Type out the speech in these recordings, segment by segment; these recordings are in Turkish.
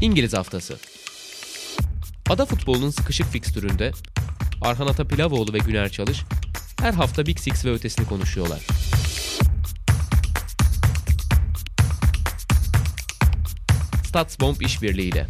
İngiliz Haftası Ada futbolunun sıkışık fikstüründe Arhan Atapilavoğlu ve Güner Çalış her hafta Big Six ve ötesini konuşuyorlar. Statsbomb işbirliğiyle.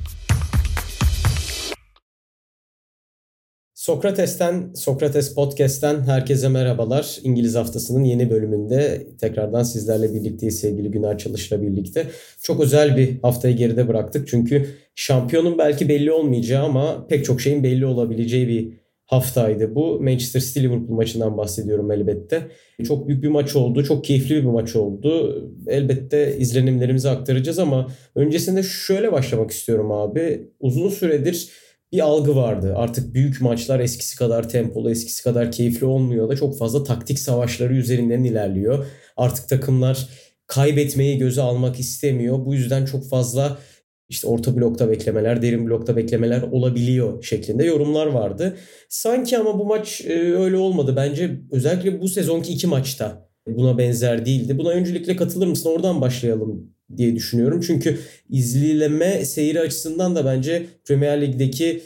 Sokrates'ten, Sokrates Podcast'ten herkese merhabalar. İngiliz Haftası'nın yeni bölümünde tekrardan sizlerle birlikteyiz sevgili Güner Çalış'la birlikte. Çok özel bir haftayı geride bıraktık çünkü şampiyonun belki belli olmayacağı ama pek çok şeyin belli olabileceği bir haftaydı bu. Manchester City Liverpool maçından bahsediyorum elbette. Çok büyük bir maç oldu. Çok keyifli bir maç oldu. Elbette izlenimlerimizi aktaracağız ama öncesinde şöyle başlamak istiyorum abi. Uzun süredir bir algı vardı. Artık büyük maçlar eskisi kadar tempolu, eskisi kadar keyifli olmuyor da çok fazla taktik savaşları üzerinden ilerliyor. Artık takımlar kaybetmeyi göze almak istemiyor. Bu yüzden çok fazla işte orta blokta beklemeler, derin blokta beklemeler olabiliyor şeklinde yorumlar vardı. Sanki ama bu maç e, öyle olmadı. Bence özellikle bu sezonki iki maçta buna benzer değildi. Buna öncelikle katılır mısın? Oradan başlayalım diye düşünüyorum. Çünkü izleme seyri açısından da bence Premier Lig'deki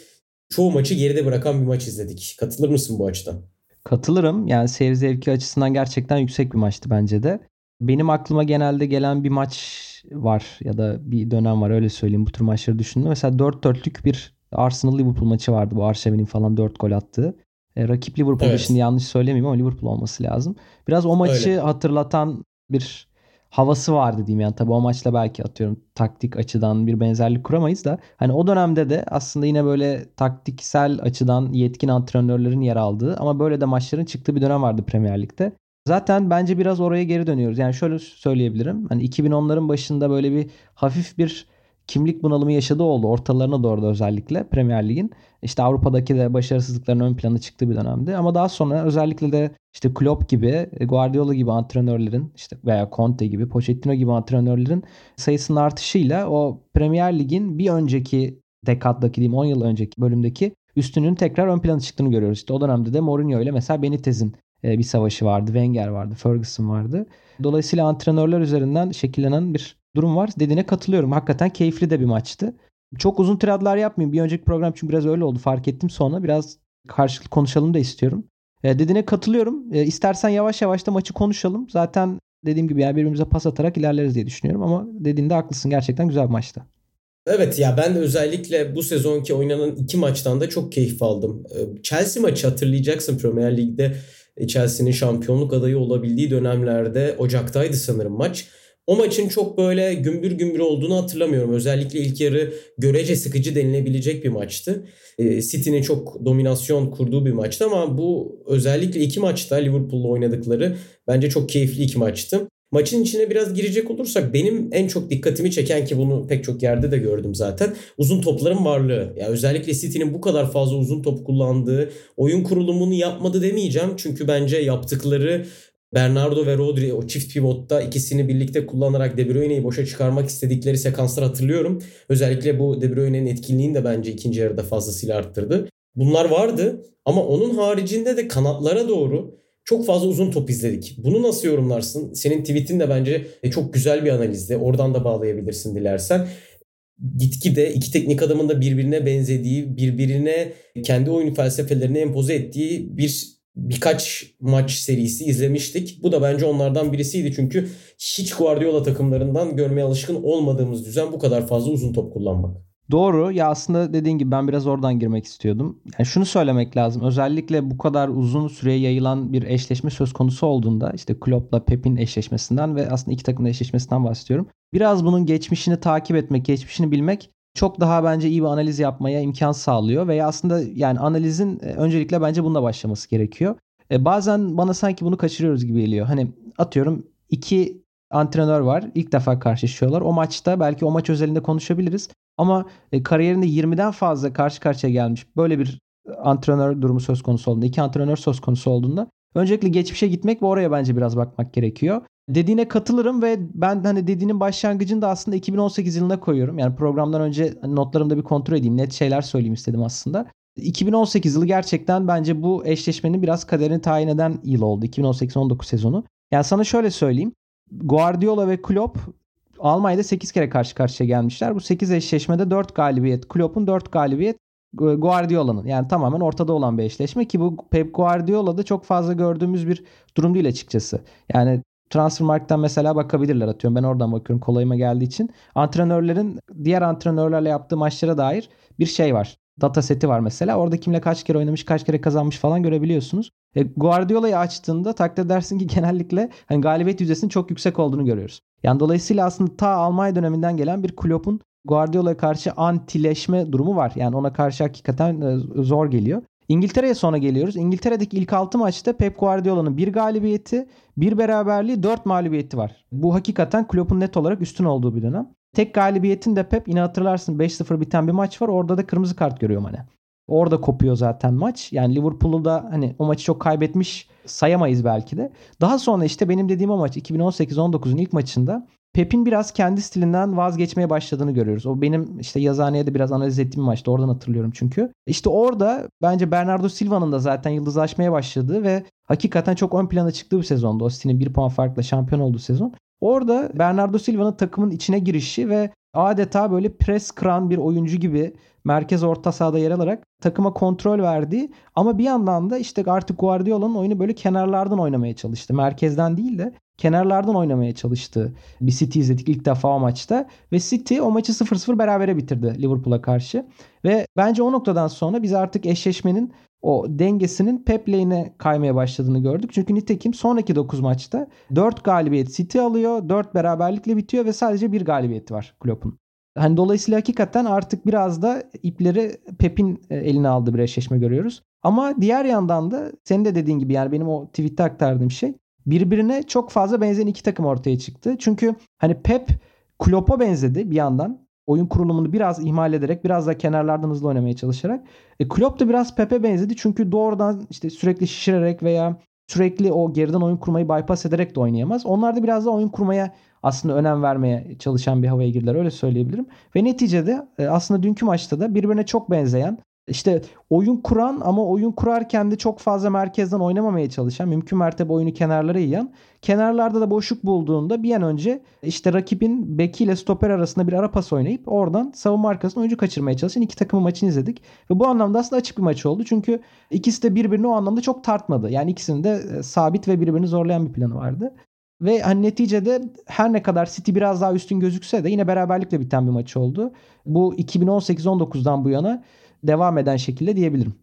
çoğu maçı geride bırakan bir maç izledik. Katılır mısın bu açıdan? Katılırım. Yani seyir zevki açısından gerçekten yüksek bir maçtı bence de. Benim aklıma genelde gelen bir maç var ya da bir dönem var öyle söyleyeyim bu tür maçları düşündüm. Mesela 4-4'lük bir Arsenal Liverpool maçı vardı bu Arsenal'in falan 4 gol attığı. E, rakip Liverpool'da evet. şimdi yanlış söylemeyeyim ama Liverpool olması lazım. Biraz o maçı öyle. hatırlatan bir havası vardı diyeyim yani tabii o maçla belki atıyorum taktik açıdan bir benzerlik kuramayız da hani o dönemde de aslında yine böyle taktiksel açıdan yetkin antrenörlerin yer aldığı ama böyle de maçların çıktığı bir dönem vardı Premier Lig'de. Zaten bence biraz oraya geri dönüyoruz. Yani şöyle söyleyebilirim. Hani 2010'ların başında böyle bir hafif bir kimlik bunalımı yaşadığı oldu. Ortalarına doğru da özellikle Premier Lig'in. İşte Avrupa'daki de başarısızlıkların ön plana çıktığı bir dönemdi. Ama daha sonra özellikle de işte Klopp gibi, Guardiola gibi antrenörlerin işte veya Conte gibi, Pochettino gibi antrenörlerin sayısının artışıyla o Premier Lig'in bir önceki dekaddaki diyeyim 10 yıl önceki bölümdeki üstünün tekrar ön plana çıktığını görüyoruz. İşte o dönemde de Mourinho ile mesela Benitez'in e, bir savaşı vardı. Wenger vardı, Ferguson vardı. Dolayısıyla antrenörler üzerinden şekillenen bir durum var. Dediğine katılıyorum. Hakikaten keyifli de bir maçtı. Çok uzun tiradlar yapmayayım. Bir önceki program çünkü biraz öyle oldu. Fark ettim sonra. Biraz karşılıklı konuşalım da istiyorum. E, dediğine katılıyorum. E, istersen yavaş yavaş da maçı konuşalım. Zaten dediğim gibi yani birbirimize pas atarak ilerleriz diye düşünüyorum. Ama dediğinde haklısın. Gerçekten güzel bir maçtı. Evet ya ben özellikle bu sezonki oynanan iki maçtan da çok keyif aldım. Chelsea maçı hatırlayacaksın Premier Lig'de Chelsea'nin şampiyonluk adayı olabildiği dönemlerde Ocak'taydı sanırım maç. O maçın çok böyle gümbür gümbür olduğunu hatırlamıyorum. Özellikle ilk yarı görece sıkıcı denilebilecek bir maçtı. Ee, City'nin çok dominasyon kurduğu bir maçtı ama bu özellikle iki maçta Liverpool'la oynadıkları bence çok keyifli iki maçtı. Maçın içine biraz girecek olursak benim en çok dikkatimi çeken ki bunu pek çok yerde de gördüm zaten. Uzun topların varlığı. Yani özellikle City'nin bu kadar fazla uzun top kullandığı oyun kurulumunu yapmadı demeyeceğim. Çünkü bence yaptıkları Bernardo ve Rodri o çift pivotta ikisini birlikte kullanarak De Bruyne'yi boşa çıkarmak istedikleri sekanslar hatırlıyorum. Özellikle bu De Bruyne'nin etkinliğini de bence ikinci yarıda fazlasıyla arttırdı. Bunlar vardı ama onun haricinde de kanatlara doğru çok fazla uzun top izledik. Bunu nasıl yorumlarsın? Senin tweetin de bence e, çok güzel bir analizdi. Oradan da bağlayabilirsin dilersen. Gitgide iki teknik adamın da birbirine benzediği, birbirine kendi oyun felsefelerini empoze ettiği bir birkaç maç serisi izlemiştik. Bu da bence onlardan birisiydi çünkü hiç Guardiola takımlarından görmeye alışkın olmadığımız düzen bu kadar fazla uzun top kullanmak. Doğru. Ya aslında dediğin gibi ben biraz oradan girmek istiyordum. Yani şunu söylemek lazım. Özellikle bu kadar uzun süreye yayılan bir eşleşme söz konusu olduğunda işte Klopp'la Pep'in eşleşmesinden ve aslında iki takımın eşleşmesinden bahsediyorum. Biraz bunun geçmişini takip etmek, geçmişini bilmek çok daha bence iyi bir analiz yapmaya imkan sağlıyor veya aslında yani analizin e, öncelikle bence bununla başlaması gerekiyor. E, bazen bana sanki bunu kaçırıyoruz gibi geliyor. Hani atıyorum iki antrenör var. İlk defa karşılaşıyorlar. O maçta belki o maç özelinde konuşabiliriz. Ama e, kariyerinde 20'den fazla karşı karşıya gelmiş böyle bir antrenör durumu söz konusu olduğunda, iki antrenör söz konusu olduğunda öncelikle geçmişe gitmek ve oraya bence biraz bakmak gerekiyor. Dediğine katılırım ve ben hani dediğinin başlangıcını da aslında 2018 yılına koyuyorum. Yani programdan önce notlarımda bir kontrol edeyim, net şeyler söyleyeyim istedim aslında. 2018 yılı gerçekten bence bu eşleşmenin biraz kaderini tayin eden yıl oldu. 2018-19 sezonu. Yani sana şöyle söyleyeyim. Guardiola ve Klopp Almanya'da 8 kere karşı karşıya gelmişler. Bu 8 eşleşmede 4 galibiyet. Klopp'un 4 galibiyet. Guardiola'nın yani tamamen ortada olan bir eşleşme ki bu Pep Guardiola'da çok fazla gördüğümüz bir durum değil açıkçası. Yani Transfermarkt'tan mesela bakabilirler atıyorum. Ben oradan bakıyorum kolayıma geldiği için. Antrenörlerin diğer antrenörlerle yaptığı maçlara dair bir şey var. Data seti var mesela. Orada kimle kaç kere oynamış, kaç kere kazanmış falan görebiliyorsunuz. E, Guardiola'yı açtığında takdir edersin ki genellikle hani galibiyet yüzdesinin çok yüksek olduğunu görüyoruz. Yani dolayısıyla aslında ta Almanya döneminden gelen bir Klopp'un Guardiola'ya karşı antileşme durumu var. Yani ona karşı hakikaten e, zor geliyor. İngiltere'ye sonra geliyoruz. İngiltere'deki ilk 6 maçta Pep Guardiola'nın bir galibiyeti, bir beraberliği, 4 mağlubiyeti var. Bu hakikaten Klopp'un net olarak üstün olduğu bir dönem. Tek galibiyetin de Pep yine hatırlarsın 5-0 biten bir maç var. Orada da kırmızı kart görüyor hani. Orada kopuyor zaten maç. Yani Liverpool'u da hani o maçı çok kaybetmiş sayamayız belki de. Daha sonra işte benim dediğim o maç 2018-19'un ilk maçında Pep'in biraz kendi stilinden vazgeçmeye başladığını görüyoruz. O benim işte yazıhaneye de biraz analiz ettiğim maçta oradan hatırlıyorum çünkü. İşte orada bence Bernardo Silva'nın da zaten yıldızlaşmaya başladığı ve hakikaten çok ön plana çıktığı bir sezondu. O City'nin bir puan farkla şampiyon olduğu sezon. Orada Bernardo Silva'nın takımın içine girişi ve adeta böyle pres kıran bir oyuncu gibi merkez orta sahada yer alarak takıma kontrol verdi. Ama bir yandan da işte artık Guardiola'nın oyunu böyle kenarlardan oynamaya çalıştı. Merkezden değil de kenarlardan oynamaya çalıştı. Bir City izledik ilk defa o maçta. Ve City o maçı 0-0 berabere bitirdi Liverpool'a karşı. Ve bence o noktadan sonra biz artık eşleşmenin o dengesinin Pep lane'e kaymaya başladığını gördük. Çünkü nitekim sonraki 9 maçta 4 galibiyet City alıyor. 4 beraberlikle bitiyor ve sadece bir galibiyeti var Klopp'un. Hani dolayısıyla hakikaten artık biraz da ipleri Pep'in e, eline aldığı bir eşleşme görüyoruz. Ama diğer yandan da senin de dediğin gibi yani benim o tweette aktardığım şey birbirine çok fazla benzeyen iki takım ortaya çıktı. Çünkü hani Pep Klopp'a benzedi bir yandan. Oyun kurulumunu biraz ihmal ederek biraz da kenarlardan hızlı oynamaya çalışarak. E, Klopp da biraz Pep'e benzedi. Çünkü doğrudan işte sürekli şişirerek veya sürekli o geriden oyun kurmayı bypass ederek de oynayamaz. Onlar da biraz da oyun kurmaya aslında önem vermeye çalışan bir havaya girdiler öyle söyleyebilirim. Ve neticede e, aslında dünkü maçta da birbirine çok benzeyen işte oyun kuran ama oyun kurarken de çok fazla merkezden oynamamaya çalışan, mümkün mertebe oyunu kenarlara yiyen, kenarlarda da boşluk bulduğunda bir an önce işte rakibin bekiyle stoper arasında bir ara pas oynayıp oradan savunma arkasına oyuncu kaçırmaya çalışan iki takımın maçını izledik. Ve bu anlamda aslında açık bir maç oldu. Çünkü ikisi de birbirini o anlamda çok tartmadı. Yani ikisinin de e, sabit ve birbirini zorlayan bir planı vardı. Ve hani neticede her ne kadar City biraz daha üstün gözükse de yine beraberlikle biten bir maç oldu. Bu 2018-19'dan bu yana devam eden şekilde diyebilirim.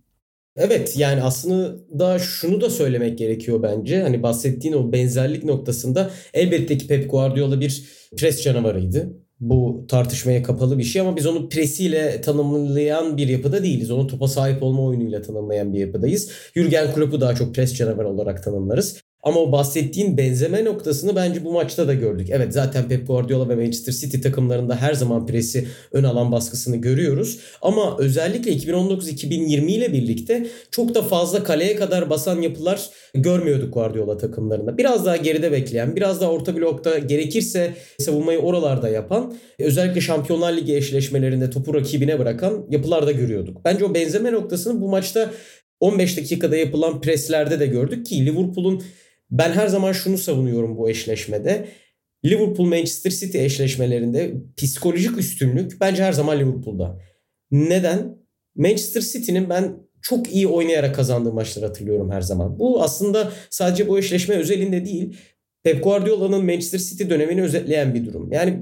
Evet yani aslında şunu da söylemek gerekiyor bence. Hani bahsettiğin o benzerlik noktasında elbette ki Pep Guardiola bir pres canavarıydı. Bu tartışmaya kapalı bir şey ama biz onu presiyle tanımlayan bir yapıda değiliz. Onu topa sahip olma oyunuyla tanımlayan bir yapıdayız. Jurgen Klopp'u daha çok pres canavarı olarak tanımlarız. Ama o bahsettiğin benzeme noktasını bence bu maçta da gördük. Evet zaten Pep Guardiola ve Manchester City takımlarında her zaman presi ön alan baskısını görüyoruz. Ama özellikle 2019-2020 ile birlikte çok da fazla kaleye kadar basan yapılar görmüyorduk Guardiola takımlarında. Biraz daha geride bekleyen, biraz daha orta blokta gerekirse savunmayı oralarda yapan, özellikle Şampiyonlar Ligi eşleşmelerinde topu rakibine bırakan yapılar da görüyorduk. Bence o benzeme noktasını bu maçta 15 dakikada yapılan preslerde de gördük ki Liverpool'un ben her zaman şunu savunuyorum bu eşleşmede. Liverpool Manchester City eşleşmelerinde psikolojik üstünlük bence her zaman Liverpool'da. Neden? Manchester City'nin ben çok iyi oynayarak kazandığı maçları hatırlıyorum her zaman. Bu aslında sadece bu eşleşme özelinde değil. Pep Guardiola'nın Manchester City dönemini özetleyen bir durum. Yani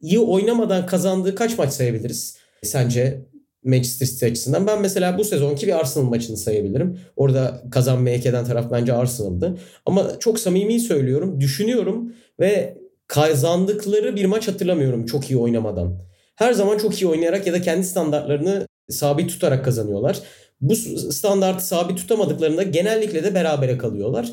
iyi oynamadan kazandığı kaç maç sayabiliriz? Sence Manchester City açısından. Ben mesela bu sezonki bir Arsenal maçını sayabilirim. Orada kazanmaya hak eden taraf bence Arsenal'dı. Ama çok samimi söylüyorum. Düşünüyorum ve kazandıkları bir maç hatırlamıyorum çok iyi oynamadan. Her zaman çok iyi oynayarak ya da kendi standartlarını sabit tutarak kazanıyorlar. Bu standartı sabit tutamadıklarında genellikle de berabere kalıyorlar.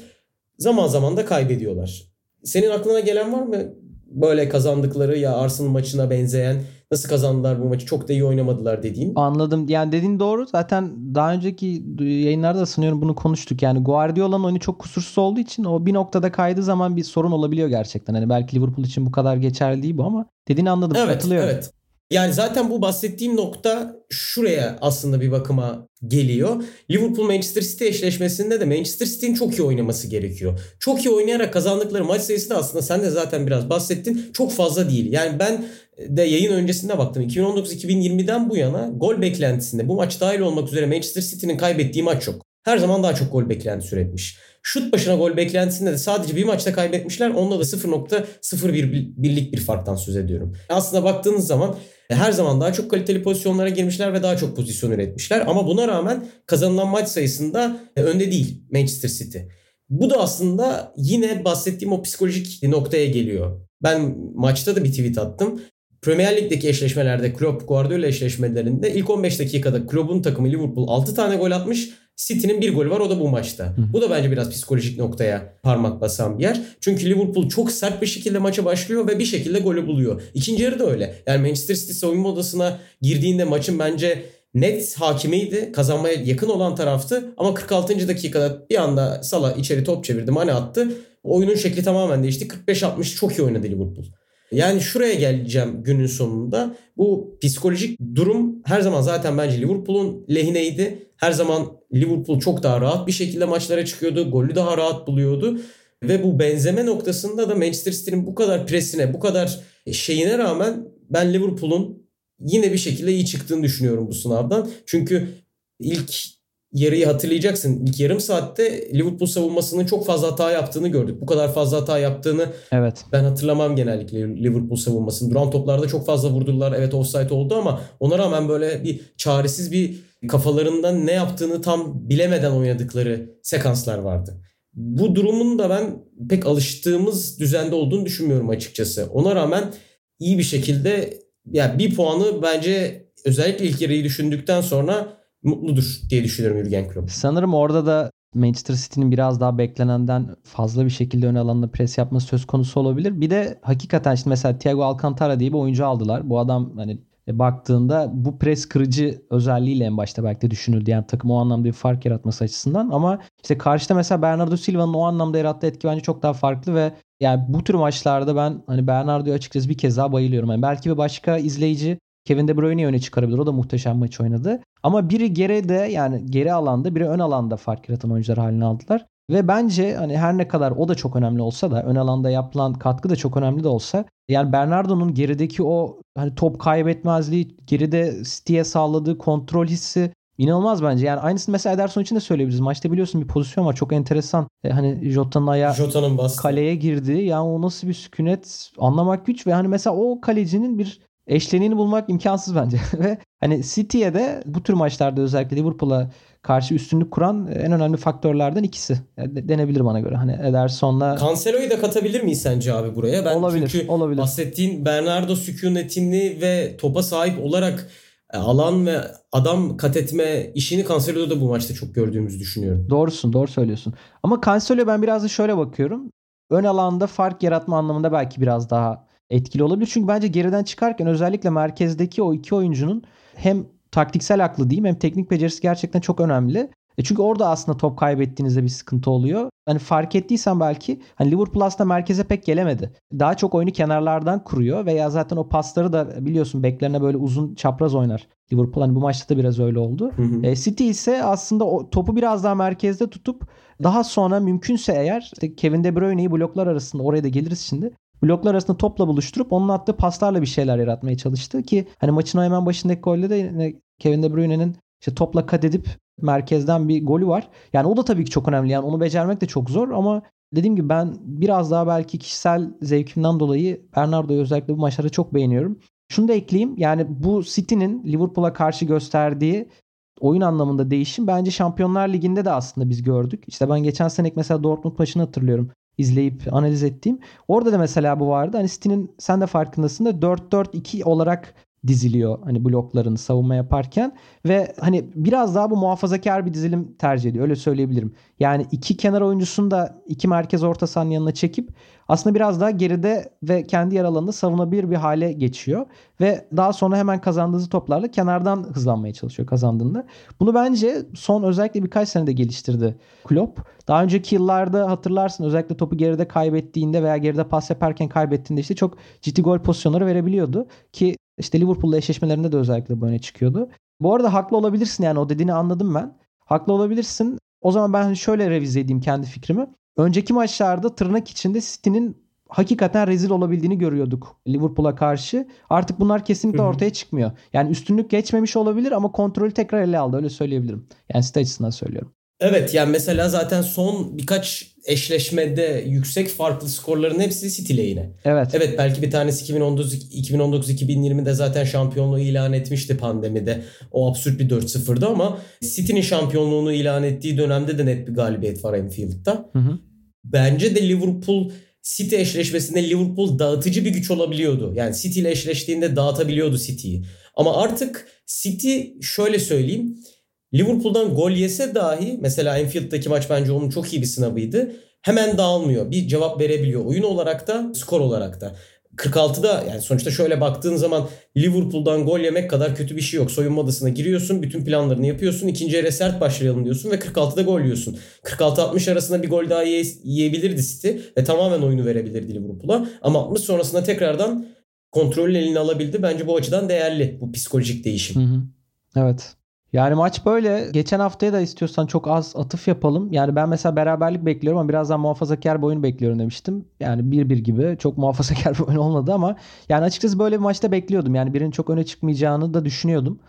Zaman zaman da kaybediyorlar. Senin aklına gelen var mı böyle kazandıkları ya Arsenal maçına benzeyen nasıl kazandılar bu maçı çok da iyi oynamadılar dediğin. Anladım. Yani dediğin doğru. Zaten daha önceki yayınlarda sanıyorum bunu konuştuk. Yani Guardiola'nın oyunu çok kusursuz olduğu için o bir noktada kaydığı zaman bir sorun olabiliyor gerçekten. Hani belki Liverpool için bu kadar geçerli değil bu ama dediğini anladım. Evet, Katılıyorum. evet. Yani zaten bu bahsettiğim nokta şuraya aslında bir bakıma geliyor. Liverpool Manchester City eşleşmesinde de Manchester City'nin çok iyi oynaması gerekiyor. Çok iyi oynayarak kazandıkları maç sayısı da aslında sen de zaten biraz bahsettin. Çok fazla değil. Yani ben de yayın öncesinde baktım. 2019-2020'den bu yana gol beklentisinde bu maç dahil olmak üzere Manchester City'nin kaybettiği maç yok. Her zaman daha çok gol beklentisi üretmiş. Şut başına gol beklentisinde de sadece bir maçta kaybetmişler. Onda da 0.01 birlik bir farktan söz ediyorum. Aslında baktığınız zaman her zaman daha çok kaliteli pozisyonlara girmişler ve daha çok pozisyon üretmişler. Ama buna rağmen kazanılan maç sayısında önde değil Manchester City. Bu da aslında yine bahsettiğim o psikolojik noktaya geliyor. Ben maçta da bir tweet attım. Premier Lig'deki eşleşmelerde Klopp Guardiola eşleşmelerinde ilk 15 dakikada Klopp'un takımı Liverpool 6 tane gol atmış. City'nin bir golü var o da bu maçta. Hı. Bu da bence biraz psikolojik noktaya parmak basan bir yer. Çünkü Liverpool çok sert bir şekilde maça başlıyor ve bir şekilde golü buluyor. İkinci yarı da öyle. Yani Manchester City soyunma odasına girdiğinde maçın bence net hakimiydi. Kazanmaya yakın olan taraftı. Ama 46. dakikada bir anda Salah içeri top çevirdi. Mane attı. Oyunun şekli tamamen değişti. 45-60 çok iyi oynadı Liverpool. Yani şuraya geleceğim günün sonunda. Bu psikolojik durum her zaman zaten bence Liverpool'un lehineydi. Her zaman Liverpool çok daha rahat bir şekilde maçlara çıkıyordu. Golü daha rahat buluyordu. Ve bu benzeme noktasında da Manchester City'nin bu kadar presine, bu kadar şeyine rağmen ben Liverpool'un yine bir şekilde iyi çıktığını düşünüyorum bu sınavdan. Çünkü ilk yarıyı hatırlayacaksın. İlk yarım saatte Liverpool savunmasının çok fazla hata yaptığını gördük. Bu kadar fazla hata yaptığını evet. ben hatırlamam genellikle Liverpool savunmasının. Duran toplarda çok fazla vurdular. Evet offside oldu ama ona rağmen böyle bir çaresiz bir kafalarından ne yaptığını tam bilemeden oynadıkları sekanslar vardı. Bu durumun da ben pek alıştığımız düzende olduğunu düşünmüyorum açıkçası. Ona rağmen iyi bir şekilde yani bir puanı bence özellikle ilk yarıyı düşündükten sonra mutludur diye düşünüyorum Jurgen Klopp. Sanırım orada da Manchester City'nin biraz daha beklenenden fazla bir şekilde ön alanda pres yapması söz konusu olabilir. Bir de hakikaten işte mesela Thiago Alcantara diye bir oyuncu aldılar. Bu adam hani e, baktığında bu pres kırıcı özelliğiyle en başta belki de düşünüldü. Yani takım o anlamda bir fark yaratması açısından ama işte karşıda mesela Bernardo Silva'nın o anlamda yarattığı etki bence çok daha farklı ve yani bu tür maçlarda ben hani Bernardo'ya açıkçası bir kez daha bayılıyorum. Yani belki bir başka izleyici Kevin De Bruyne'yi öne çıkarabilir. O da muhteşem maç oynadı. Ama biri geride yani geri alanda biri ön alanda fark yaratan oyuncular haline aldılar. Ve bence hani her ne kadar o da çok önemli olsa da ön alanda yapılan katkı da çok önemli de olsa yani Bernardo'nun gerideki o hani top kaybetmezliği, geride City'ye sağladığı kontrol hissi inanılmaz bence. Yani aynısını mesela Ederson için de söyleyebiliriz. Maçta biliyorsun bir pozisyon var çok enteresan. E, hani Jota'nın ayağı Jota'nın kaleye girdi. Yani o nasıl bir sükunet anlamak güç ve hani mesela o kalecinin bir eşleniğini bulmak imkansız bence. Ve hani City'ye de bu tür maçlarda özellikle Liverpool'a karşı üstünlük kuran en önemli faktörlerden ikisi. Denebilir bana göre. Hani Ederson'la Cancelo'yu da katabilir miyiz sence abi buraya? Ben olabilir, çünkü olabilir. bahsettiğin Bernardo sükunetini ve topa sahip olarak e, alan ve adam kat etme işini Cancelo'da da bu maçta çok gördüğümüzü düşünüyorum. Doğrusun, doğru söylüyorsun. Ama Cancelo ben biraz da şöyle bakıyorum. Ön alanda fark yaratma anlamında belki biraz daha etkili olabilir. Çünkü bence geriden çıkarken özellikle merkezdeki o iki oyuncunun hem taktiksel aklı diyeyim hem teknik becerisi gerçekten çok önemli. E çünkü orada aslında top kaybettiğinizde bir sıkıntı oluyor. Hani fark ettiysen belki hani Liverpool aslında merkeze pek gelemedi. Daha çok oyunu kenarlardan kuruyor veya zaten o pasları da biliyorsun beklerine böyle uzun çapraz oynar. Liverpool hani bu maçta da biraz öyle oldu. Hı hı. E, City ise aslında o topu biraz daha merkezde tutup daha sonra mümkünse eğer işte Kevin De Bruyne'yi bloklar arasında oraya da geliriz şimdi bloklar arasında topla buluşturup onun attığı paslarla bir şeyler yaratmaya çalıştı ki hani maçın hemen başındaki golde de yine Kevin De Bruyne'nin işte topla kat edip merkezden bir golü var. Yani o da tabii ki çok önemli. Yani onu becermek de çok zor ama dediğim gibi ben biraz daha belki kişisel zevkimden dolayı Bernardo'yu özellikle bu maçlarda çok beğeniyorum. Şunu da ekleyeyim. Yani bu City'nin Liverpool'a karşı gösterdiği oyun anlamında değişim bence Şampiyonlar Ligi'nde de aslında biz gördük. İşte ben geçen sene mesela Dortmund maçını hatırlıyorum izleyip analiz ettiğim. Orada da mesela bu vardı. Hani City'nin sen de farkındasın da 4-4-2 olarak diziliyor hani bloklarını savunma yaparken ve hani biraz daha bu muhafazakar bir dizilim tercih ediyor öyle söyleyebilirim. Yani iki kenar oyuncusunu da iki merkez orta sahanın yanına çekip aslında biraz daha geride ve kendi yer alanında savunabilir bir hale geçiyor. Ve daha sonra hemen kazandığı toplarla kenardan hızlanmaya çalışıyor kazandığında. Bunu bence son özellikle birkaç senede geliştirdi Klopp. Daha önceki yıllarda hatırlarsın özellikle topu geride kaybettiğinde veya geride pas yaparken kaybettiğinde işte çok ciddi gol pozisyonları verebiliyordu. Ki işte Liverpool'la eşleşmelerinde de özellikle bu öne çıkıyordu. Bu arada haklı olabilirsin yani o dediğini anladım ben. Haklı olabilirsin. O zaman ben şöyle revize edeyim kendi fikrimi. Önceki maçlarda tırnak içinde City'nin hakikaten rezil olabildiğini görüyorduk Liverpool'a karşı. Artık bunlar kesinlikle Hı-hı. ortaya çıkmıyor. Yani üstünlük geçmemiş olabilir ama kontrolü tekrar ele aldı öyle söyleyebilirim. Yani City açısından söylüyorum. Evet yani mesela zaten son birkaç eşleşmede yüksek farklı skorların hepsi City lehine. Evet. Evet belki bir tanesi 2019 2019-2020'de zaten şampiyonluğu ilan etmişti pandemide. O absürt bir 4-0'dı ama City'nin şampiyonluğunu ilan ettiği dönemde de net bir galibiyet var Anfield'da. Hı hı. Bence de Liverpool City eşleşmesinde Liverpool dağıtıcı bir güç olabiliyordu. Yani City ile eşleştiğinde dağıtabiliyordu City'yi. Ama artık City şöyle söyleyeyim Liverpool'dan gol yese dahi mesela Anfield'daki maç bence onun çok iyi bir sınavıydı. Hemen dağılmıyor. Bir cevap verebiliyor. Oyun olarak da skor olarak da. 46'da yani sonuçta şöyle baktığın zaman Liverpool'dan gol yemek kadar kötü bir şey yok. Soyunma odasına giriyorsun, bütün planlarını yapıyorsun. ikinci yere sert başlayalım diyorsun ve 46'da gol yiyorsun. 46-60 arasında bir gol daha yiyebilirdi City ve tamamen oyunu verebilirdi Liverpool'a. Ama 60 sonrasında tekrardan kontrolün eline alabildi. Bence bu açıdan değerli bu psikolojik değişim. Hı hı. Evet. Yani maç böyle. Geçen haftaya da istiyorsan çok az atıf yapalım. Yani ben mesela beraberlik bekliyorum ama birazdan muhafazakar bir oyun bekliyorum demiştim. Yani 1-1 gibi çok muhafazakar bir oyun olmadı ama yani açıkçası böyle bir maçta bekliyordum. Yani birinin çok öne çıkmayacağını da düşünüyordum.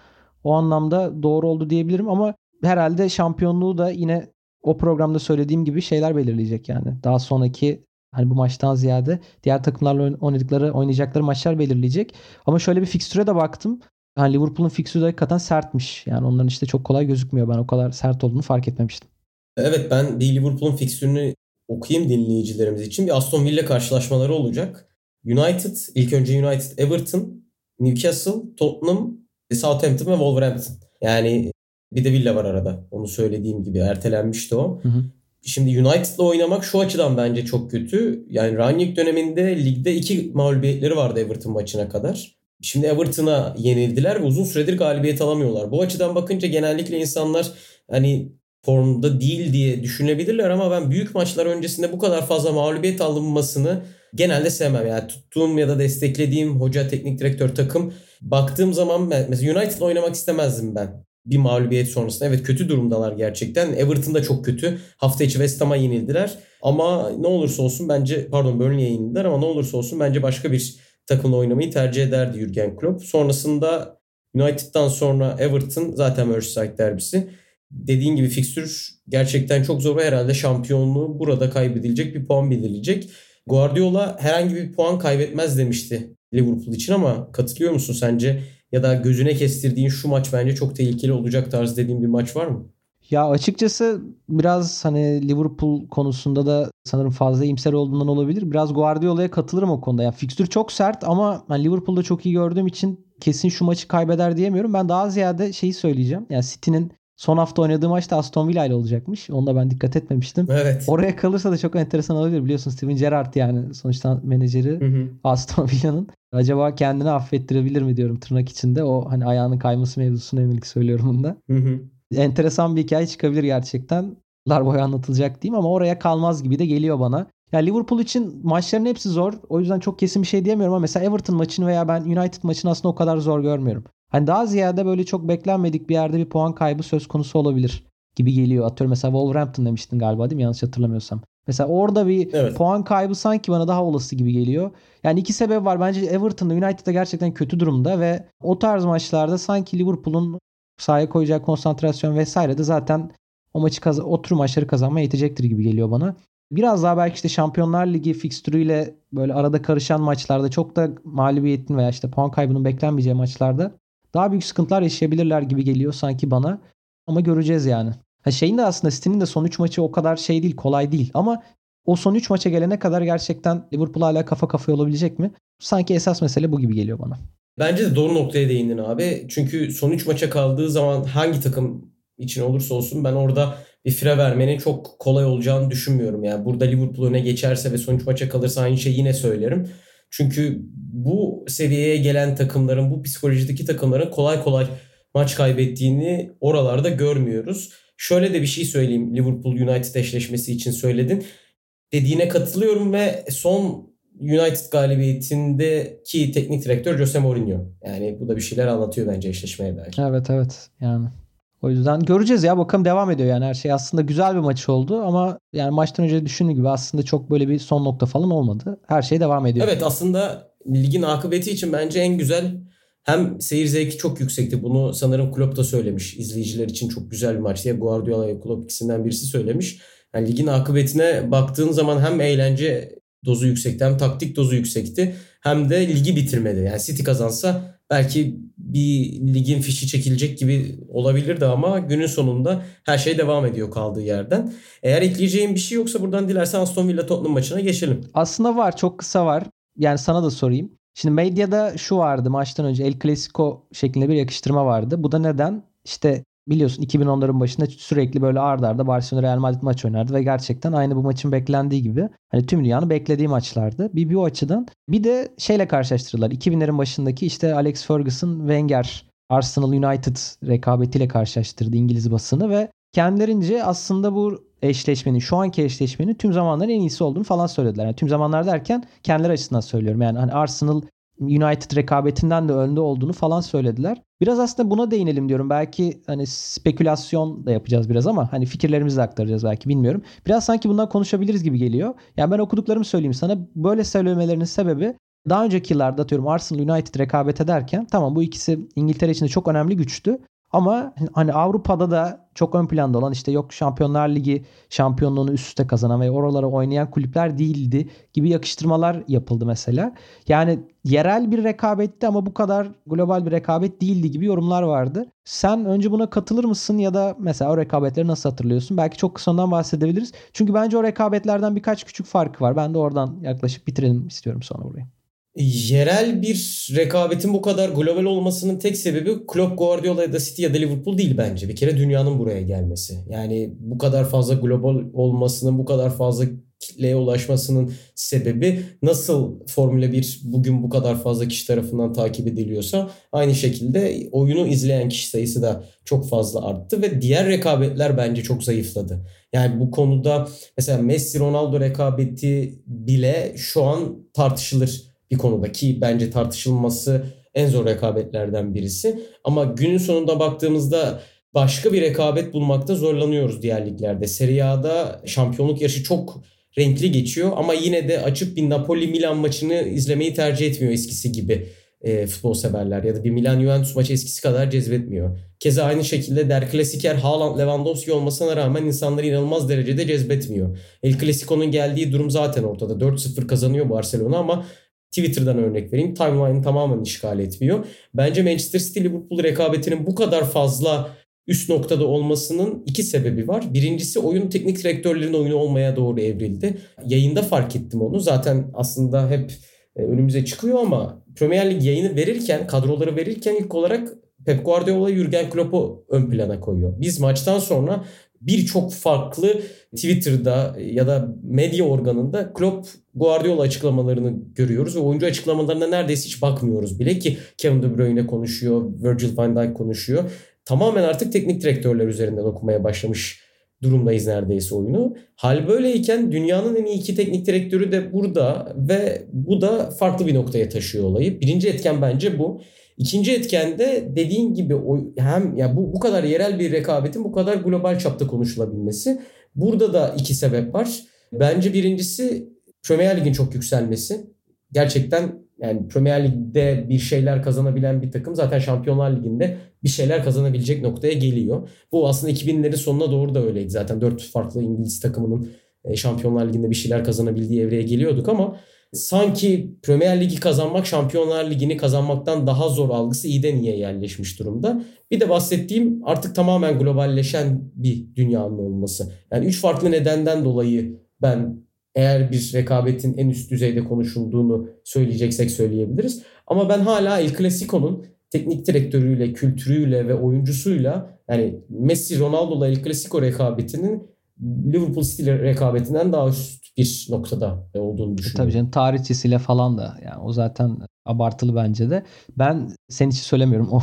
O anlamda doğru oldu diyebilirim ama herhalde şampiyonluğu da yine o programda söylediğim gibi şeyler belirleyecek yani. Daha sonraki hani bu maçtan ziyade diğer takımlarla oynadıkları oynayacakları maçlar belirleyecek. Ama şöyle bir fikstüre de baktım. Yani Liverpool'un fikstürü hakikaten sertmiş. Yani onların işte çok kolay gözükmüyor. Ben o kadar sert olduğunu fark etmemiştim. Evet ben bir Liverpool'un fikstürünü okuyayım dinleyicilerimiz için. Bir Aston Villa karşılaşmaları olacak. United, ilk önce United, Everton, Newcastle, Tottenham, Southampton ve Wolverhampton. Yani bir de Villa var arada. Onu söylediğim gibi ertelenmişti o. Hı hı. Şimdi United'la oynamak şu açıdan bence çok kötü. Yani Rangnick döneminde ligde iki mağlubiyetleri vardı Everton maçına kadar. Şimdi Everton'a yenildiler ve uzun süredir galibiyet alamıyorlar. Bu açıdan bakınca genellikle insanlar hani formda değil diye düşünebilirler ama ben büyük maçlar öncesinde bu kadar fazla mağlubiyet alınmasını genelde sevmem. Yani tuttuğum ya da desteklediğim hoca, teknik direktör, takım baktığım zaman mesela United'la oynamak istemezdim ben bir mağlubiyet sonrasında. Evet kötü durumdalar gerçekten. Everton da çok kötü. Hafta içi West Ham'a yenildiler. Ama ne olursa olsun bence pardon Burnley'e yenildiler ama ne olursa olsun bence başka bir takımla oynamayı tercih ederdi Jurgen Klopp. Sonrasında United'dan sonra Everton zaten Merseyside derbisi. Dediğin gibi fikstür gerçekten çok zor herhalde şampiyonluğu burada kaybedilecek bir puan belirleyecek. Guardiola herhangi bir puan kaybetmez demişti Liverpool için ama katılıyor musun sence? Ya da gözüne kestirdiğin şu maç bence çok tehlikeli olacak tarz dediğin bir maç var mı? Ya açıkçası biraz hani Liverpool konusunda da sanırım fazla imser olduğundan olabilir. Biraz Guardiola'ya katılırım o konuda. Yani fikstür çok sert ama ben Liverpool'da çok iyi gördüğüm için kesin şu maçı kaybeder diyemiyorum. Ben daha ziyade şeyi söyleyeceğim. Yani City'nin son hafta oynadığı maçta Aston Villa ile olacakmış. Onda ben dikkat etmemiştim. Evet. Oraya kalırsa da çok enteresan olabilir. Biliyorsun Steven Gerrard yani sonuçta menajeri hı hı. Aston Villa'nın. Acaba kendini affettirebilir mi diyorum tırnak içinde. O hani ayağının kayması mevzusuna yönelik söylüyorum bunda. Hı hı enteresan bir hikaye çıkabilir gerçekten. Lar boyu anlatılacak diyeyim ama oraya kalmaz gibi de geliyor bana. Ya Liverpool için maçların hepsi zor. O yüzden çok kesin bir şey diyemiyorum ama mesela Everton maçını veya ben United maçını aslında o kadar zor görmüyorum. Hani daha ziyade böyle çok beklenmedik bir yerde bir puan kaybı söz konusu olabilir gibi geliyor. Atıyorum mesela Wolverhampton demiştin galiba değil mi? Yanlış hatırlamıyorsam. Mesela orada bir evet. puan kaybı sanki bana daha olası gibi geliyor. Yani iki sebep var. Bence Everton'da United'da gerçekten kötü durumda ve o tarz maçlarda sanki Liverpool'un sahaya koyacağı konsantrasyon vesaire de zaten o maçı kaz o tür maçları kazanmaya yetecektir gibi geliyor bana. Biraz daha belki işte Şampiyonlar Ligi fikstürüyle böyle arada karışan maçlarda çok da mağlubiyetin veya işte puan kaybının beklenmeyeceği maçlarda daha büyük sıkıntılar yaşayabilirler gibi geliyor sanki bana. Ama göreceğiz yani. Ha şeyin de aslında City'nin de son 3 maçı o kadar şey değil, kolay değil. Ama o son 3 maça gelene kadar gerçekten Liverpool hala kafa kafaya olabilecek mi? Sanki esas mesele bu gibi geliyor bana. Bence de doğru noktaya değindin abi. Çünkü son 3 maça kaldığı zaman hangi takım için olursa olsun ben orada bir fire vermenin çok kolay olacağını düşünmüyorum. Yani burada Liverpool öne geçerse ve sonuç maça kalırsa aynı şeyi yine söylerim. Çünkü bu seviyeye gelen takımların, bu psikolojideki takımların kolay kolay maç kaybettiğini oralarda görmüyoruz. Şöyle de bir şey söyleyeyim Liverpool United eşleşmesi için söyledin. Dediğine katılıyorum ve son United galibiyetindeki teknik direktör Jose Mourinho. Yani bu da bir şeyler anlatıyor bence eşleşmeye dair. Evet evet yani. O yüzden göreceğiz ya bakalım devam ediyor yani her şey aslında güzel bir maç oldu ama yani maçtan önce düşündüğüm gibi aslında çok böyle bir son nokta falan olmadı. Her şey devam ediyor. Evet aslında ligin akıbeti için bence en güzel hem seyir zevki çok yüksekti. Bunu sanırım Klopp da söylemiş. İzleyiciler için çok güzel bir maç diye Guardiola ve Klopp ikisinden birisi söylemiş. Yani ligin akıbetine baktığın zaman hem eğlence dozu yüksekti hem taktik dozu yüksekti hem de ligi bitirmedi. Yani City kazansa belki bir ligin fişi çekilecek gibi olabilirdi ama günün sonunda her şey devam ediyor kaldığı yerden. Eğer ekleyeceğim bir şey yoksa buradan dilersen Aston Villa Tottenham maçına geçelim. Aslında var çok kısa var. Yani sana da sorayım. Şimdi medyada şu vardı maçtan önce El Clasico şeklinde bir yakıştırma vardı. Bu da neden? İşte biliyorsun 2010'ların başında sürekli böyle ardarda arda Barcelona Real Madrid maç oynardı ve gerçekten aynı bu maçın beklendiği gibi hani tüm dünyanın beklediği maçlardı. Bir, bir o açıdan. Bir de şeyle karşılaştırırlar. 2000'lerin başındaki işte Alex Ferguson, Wenger, Arsenal United rekabetiyle karşılaştırdı İngiliz basını ve kendilerince aslında bu eşleşmenin şu anki eşleşmenin tüm zamanların en iyisi olduğunu falan söylediler. Yani tüm zamanlar derken kendileri açısından söylüyorum. Yani hani Arsenal United rekabetinden de önde olduğunu falan söylediler. Biraz aslında buna değinelim diyorum. Belki hani spekülasyon da yapacağız biraz ama hani fikirlerimizi de aktaracağız belki bilmiyorum. Biraz sanki bundan konuşabiliriz gibi geliyor. Yani ben okuduklarımı söyleyeyim sana. Böyle söylemelerinin sebebi daha önceki yıllarda atıyorum Arsenal United rekabet ederken tamam bu ikisi İngiltere için de çok önemli güçtü. Ama hani Avrupa'da da çok ön planda olan işte yok Şampiyonlar Ligi şampiyonluğunu üst üste kazanan ve oralara oynayan kulüpler değildi gibi yakıştırmalar yapıldı mesela. Yani yerel bir rekabetti ama bu kadar global bir rekabet değildi gibi yorumlar vardı. Sen önce buna katılır mısın ya da mesela o rekabetleri nasıl hatırlıyorsun? Belki çok kısa ondan bahsedebiliriz. Çünkü bence o rekabetlerden birkaç küçük farkı var. Ben de oradan yaklaşık bitirelim istiyorum sonra burayı yerel bir rekabetin bu kadar global olmasının tek sebebi Klopp, Guardiola ya da City ya da Liverpool değil bence. Bir kere dünyanın buraya gelmesi. Yani bu kadar fazla global olmasının, bu kadar fazla kitleye ulaşmasının sebebi nasıl Formula 1 bugün bu kadar fazla kişi tarafından takip ediliyorsa aynı şekilde oyunu izleyen kişi sayısı da çok fazla arttı ve diğer rekabetler bence çok zayıfladı. Yani bu konuda mesela Messi Ronaldo rekabeti bile şu an tartışılır bir konuda ki bence tartışılması en zor rekabetlerden birisi. Ama günün sonunda baktığımızda başka bir rekabet bulmakta zorlanıyoruz diğer liglerde. Serie A'da şampiyonluk yarışı çok renkli geçiyor ama yine de açıp bir Napoli Milan maçını izlemeyi tercih etmiyor eskisi gibi e, futbol severler ya da bir Milan Juventus maçı eskisi kadar cezbetmiyor. Keza aynı şekilde Der Klasiker Haaland Lewandowski olmasına rağmen insanları inanılmaz derecede cezbetmiyor. El Clasico'nun geldiği durum zaten ortada. 4-0 kazanıyor Barcelona ama Twitter'dan örnek vereyim. Timeline'ı tamamen işgal etmiyor. Bence Manchester City Liverpool rekabetinin bu kadar fazla üst noktada olmasının iki sebebi var. Birincisi oyun teknik direktörlerin oyunu olmaya doğru evrildi. Yayında fark ettim onu. Zaten aslında hep e, önümüze çıkıyor ama Premier Lig yayını verirken, kadroları verirken ilk olarak Pep Guardiola Jurgen Klopp'u ön plana koyuyor. Biz maçtan sonra birçok farklı Twitter'da ya da medya organında Klopp Guardiola açıklamalarını görüyoruz ve oyuncu açıklamalarına neredeyse hiç bakmıyoruz bile ki Kevin De Bruyne konuşuyor, Virgil van Dijk konuşuyor. Tamamen artık teknik direktörler üzerinden okumaya başlamış durumdayız neredeyse oyunu. Hal böyleyken dünyanın en iyi iki teknik direktörü de burada ve bu da farklı bir noktaya taşıyor olayı. Birinci etken bence bu. İkinci etken de dediğin gibi hem ya bu bu kadar yerel bir rekabetin bu kadar global çapta konuşulabilmesi. Burada da iki sebep var. Bence birincisi Premier Lig'in çok yükselmesi. Gerçekten yani Premier Lig'de bir şeyler kazanabilen bir takım zaten Şampiyonlar Ligi'nde bir şeyler kazanabilecek noktaya geliyor. Bu aslında 2000'lerin sonuna doğru da öyleydi. Zaten dört farklı İngiliz takımının e, Şampiyonlar Ligi'nde bir şeyler kazanabildiği evreye geliyorduk ama sanki Premier Ligi kazanmak Şampiyonlar Ligi'ni kazanmaktan daha zor algısı iyiden iyiye yerleşmiş durumda. Bir de bahsettiğim artık tamamen globalleşen bir dünyanın olması. Yani üç farklı nedenden dolayı ben eğer bir rekabetin en üst düzeyde konuşulduğunu söyleyeceksek söyleyebiliriz. Ama ben hala El Clasico'nun teknik direktörüyle, kültürüyle ve oyuncusuyla Yani Messi Ronaldo'la El Clasico rekabetinin Liverpool City rekabetinden daha üst bir noktada olduğunu E, düşünüyorum. Tabii canım tarihçisiyle falan da yani o zaten abartılı bence de. Ben senin için söylemiyorum. O